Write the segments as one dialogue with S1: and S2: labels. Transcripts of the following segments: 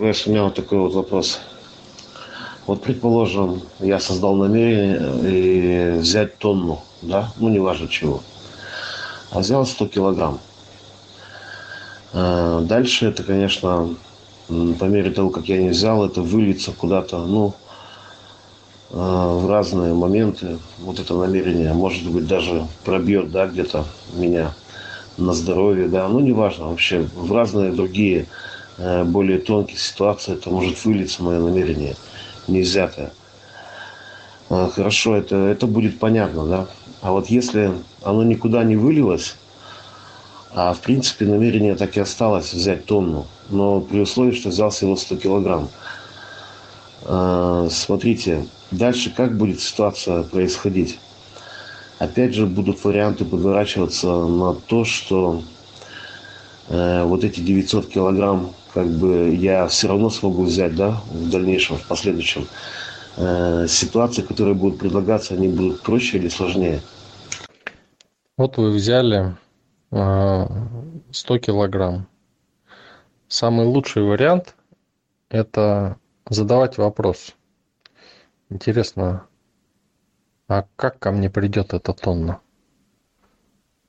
S1: Знаешь, у меня вот такой вот вопрос. Вот, предположим, я создал намерение и взять тонну, да, ну, неважно чего. А взял 100 килограмм. А, дальше это, конечно, по мере того, как я не взял, это выльется куда-то, ну, а, в разные моменты. Вот это намерение, может быть, даже пробьет, да, где-то меня на здоровье, да, ну, неважно, вообще, в разные другие, э, более тонкие ситуации это может вылиться мое намерение, не взятое. А, хорошо, это, это будет понятно, да. А вот если оно никуда не вылилось, а в принципе намерение так и осталось взять тонну, но при условии, что взял всего 100 килограмм. А, смотрите, дальше как будет ситуация происходить? Опять же будут варианты подворачиваться на то, что э, вот эти 900 килограмм как бы я все равно смогу взять, да, в дальнейшем, в последующем. Э, ситуации, которые будут предлагаться, они будут проще или сложнее?
S2: Вот вы взяли 100 а, килограмм. Самый лучший вариант – это задавать вопрос. Интересно, а как ко мне придет эта тонна?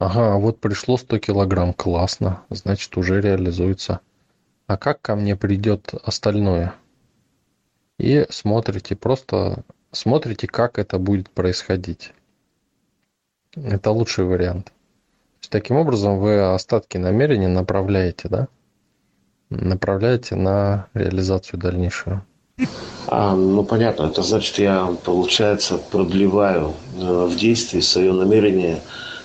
S2: Ага, вот пришло 100 килограмм, классно, значит уже реализуется. А как ко мне придет остальное? И смотрите, просто смотрите, как это будет происходить. Это лучший вариант таким образом вы остатки намерений направляете, да? Направляете на реализацию дальнейшую.
S1: А, ну понятно, это значит, я, получается, продлеваю э, в действии свое намерение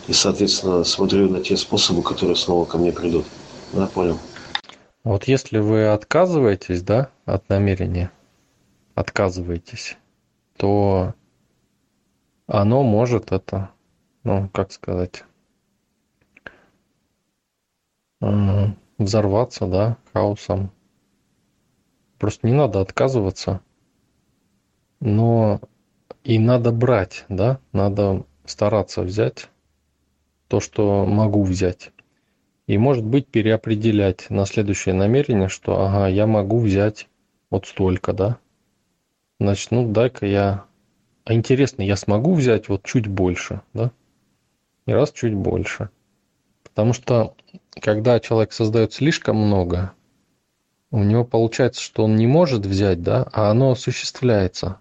S1: и, соответственно, смотрю на те способы, которые снова ко мне придут. Да, понял.
S2: Вот если вы отказываетесь, да, от намерения, отказываетесь, то оно может это, ну, как сказать, взорваться, да, хаосом. Просто не надо отказываться, но и надо брать, да, надо стараться взять то, что могу взять. И, может быть, переопределять на следующее намерение, что, ага, я могу взять вот столько, да. Значит, ну, дай-ка я... А интересно, я смогу взять вот чуть больше, да? И раз чуть больше. Потому что когда человек создает слишком много, у него получается, что он не может взять, да, а оно осуществляется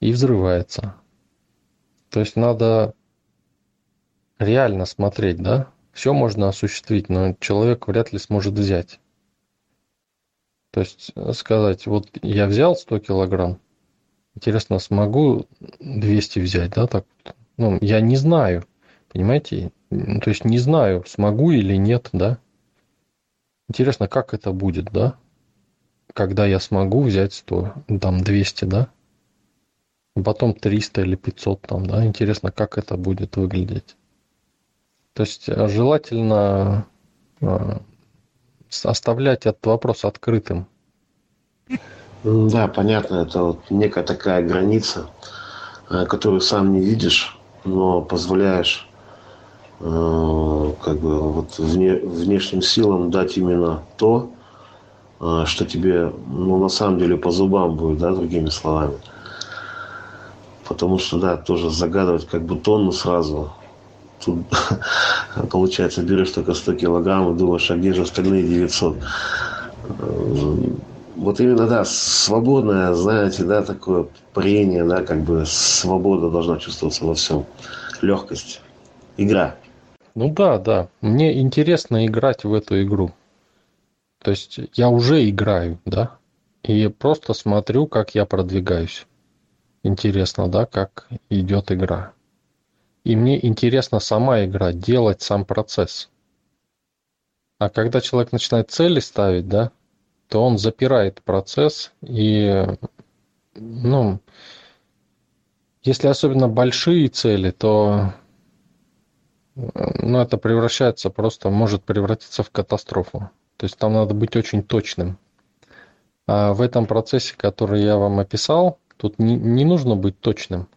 S2: и взрывается. То есть надо реально смотреть, да, все можно осуществить, но человек вряд ли сможет взять. То есть сказать, вот я взял 100 килограмм, интересно, смогу 200 взять, да, так Ну, я не знаю, понимаете, то есть не знаю, смогу или нет, да. Интересно, как это будет, да? Когда я смогу взять 100, там 200, да? Потом 300 или 500 там, да? Интересно, как это будет выглядеть. То есть э, желательно э, оставлять этот вопрос открытым.
S1: Да, понятно, это вот некая такая граница, э, которую сам не видишь, но позволяешь как бы вот вне, внешним силам дать именно то, что тебе, ну, на самом деле по зубам будет, да, другими словами. Потому что, да, тоже загадывать как бы тонну сразу. Тут, получается, берешь только 100 килограмм и думаешь, а где же остальные 900? Э, вот именно, да, свободное, знаете, да, такое прение, да, как бы свобода должна чувствоваться во всем. Легкость. Игра.
S2: Ну да, да. Мне интересно играть в эту игру. То есть я уже играю, да? И просто смотрю, как я продвигаюсь. Интересно, да, как идет игра. И мне интересно сама игра, делать сам процесс. А когда человек начинает цели ставить, да, то он запирает процесс и, ну, если особенно большие цели, то ну, это превращается просто, может превратиться в катастрофу. То есть там надо быть очень точным. А в этом процессе, который я вам описал, тут не, не нужно быть точным.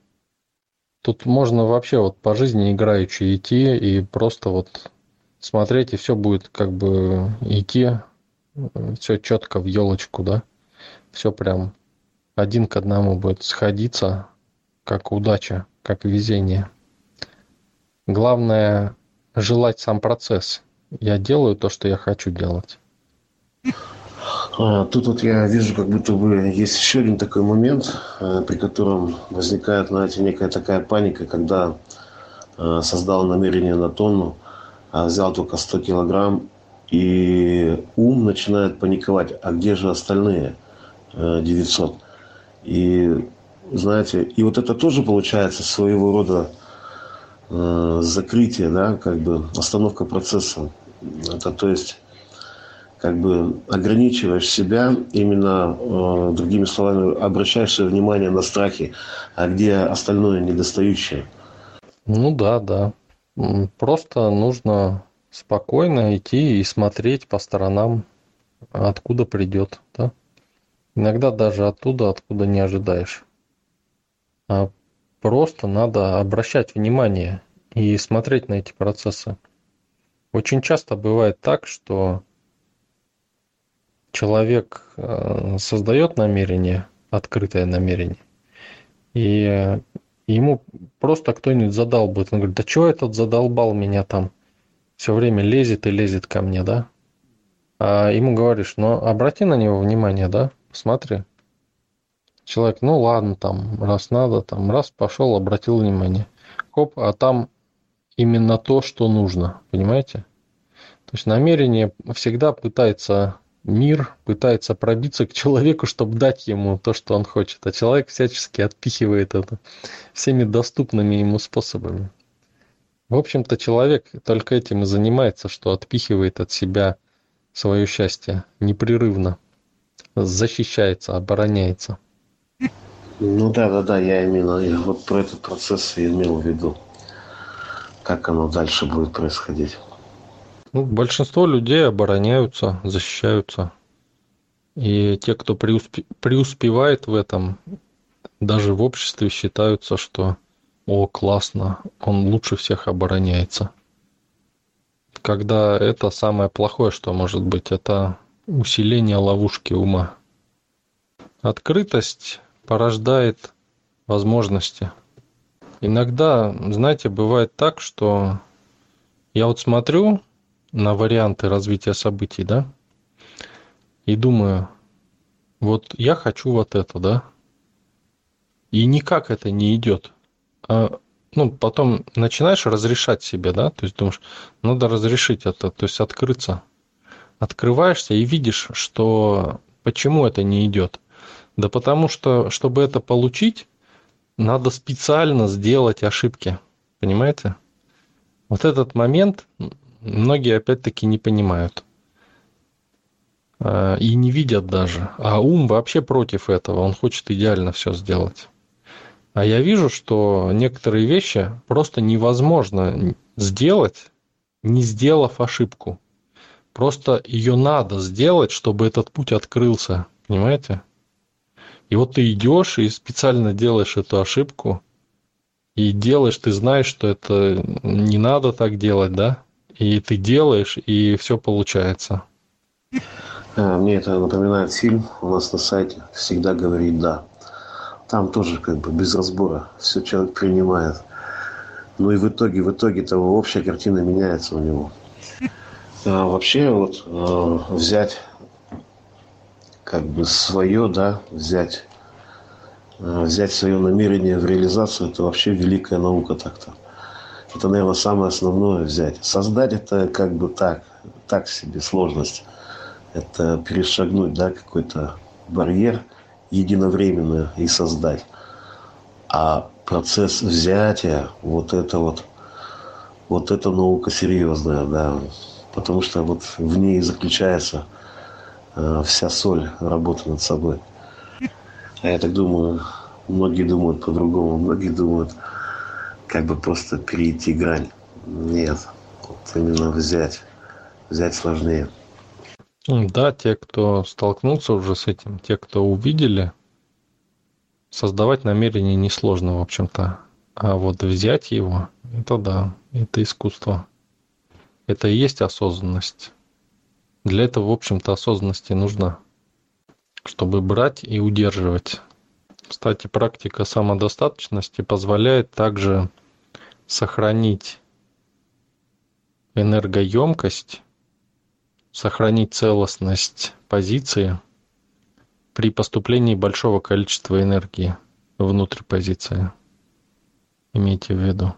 S2: Тут можно вообще вот по жизни играючи идти и просто вот смотреть, и все будет как бы идти все четко в елочку, да, все прям один к одному будет сходиться, как удача, как везение. Главное желать сам процесс. Я делаю то, что я хочу делать.
S1: А, тут вот я вижу, как будто бы есть еще один такой момент, э, при котором возникает, знаете, некая такая паника, когда э, создал намерение на тонну, а взял только 100 килограмм, и ум начинает паниковать, а где же остальные 900? Э, и, знаете, и вот это тоже получается своего рода закрытие, да, как бы остановка процесса. Это то есть как бы ограничиваешь себя, именно, э, другими словами, обращаешь свое внимание на страхи, а где остальное недостающее.
S2: Ну да, да. Просто нужно спокойно идти и смотреть по сторонам, откуда придет, да? Иногда даже оттуда, откуда не ожидаешь. А просто надо обращать внимание и смотреть на эти процессы. Очень часто бывает так, что человек э, создает намерение, открытое намерение, и ему просто кто-нибудь задалбывает. Он говорит, да что этот задолбал меня там? Все время лезет и лезет ко мне, да? А ему говоришь, ну обрати на него внимание, да? Смотри. Человек, ну ладно, там, раз надо, там, раз пошел, обратил внимание. Хоп, а там именно то, что нужно, понимаете? То есть намерение всегда пытается мир пытается пробиться к человеку, чтобы дать ему то, что он хочет, а человек всячески отпихивает это всеми доступными ему способами. В общем-то, человек только этим и занимается, что отпихивает от себя свое счастье непрерывно, защищается, обороняется.
S1: Ну да, да, да, я именно я вот про этот процесс и имел в виду, как оно дальше будет происходить.
S2: Ну, большинство людей обороняются, защищаются. И те, кто преуспе... преуспевает в этом, даже в обществе считаются, что о, классно, он лучше всех обороняется. Когда это самое плохое, что может быть, это усиление ловушки ума. Открытость порождает возможности. Иногда, знаете, бывает так, что я вот смотрю на варианты развития событий, да, и думаю, вот я хочу вот это, да, и никак это не идет. А, ну, потом начинаешь разрешать себе, да, то есть думаешь, надо разрешить это, то есть открыться. Открываешься и видишь, что почему это не идет. Да потому что, чтобы это получить, надо специально сделать ошибки. Понимаете? Вот этот момент многие опять-таки не понимают а, и не видят даже. А ум вообще против этого, он хочет идеально все сделать. А я вижу, что некоторые вещи просто невозможно сделать, не сделав ошибку. Просто ее надо сделать, чтобы этот путь открылся. Понимаете? И вот ты идешь и специально делаешь эту ошибку, и делаешь, ты знаешь, что это не надо так делать, да? И ты делаешь, и все получается.
S1: А, мне это напоминает фильм у нас на сайте «Всегда говорит да». Там тоже как бы без разбора все человек принимает. Ну и в итоге, в итоге-то общая картина меняется у него. А вообще вот э, взять как бы свое, да, взять, э, взять свое намерение в реализацию, это вообще великая наука так-то. Это, наверное, самое основное взять. Создать это как бы так, так себе сложность. Это перешагнуть, да, какой-то барьер единовременно и создать. А процесс взятия, вот это вот, вот это наука серьезная, да. Потому что вот в ней заключается э, вся соль работы над собой. А я так думаю, многие думают по-другому, многие думают, как бы просто перейти грань. Нет, вот именно взять. Взять сложнее.
S2: Да, те, кто столкнулся уже с этим, те, кто увидели, создавать намерение несложно, в общем-то. А вот взять его, это да, это искусство. Это и есть осознанность. Для этого, в общем-то, осознанности нужно, чтобы брать и удерживать. Кстати, практика самодостаточности позволяет также сохранить энергоемкость, сохранить целостность позиции при поступлении большого количества энергии внутрь позиции. Имейте в виду.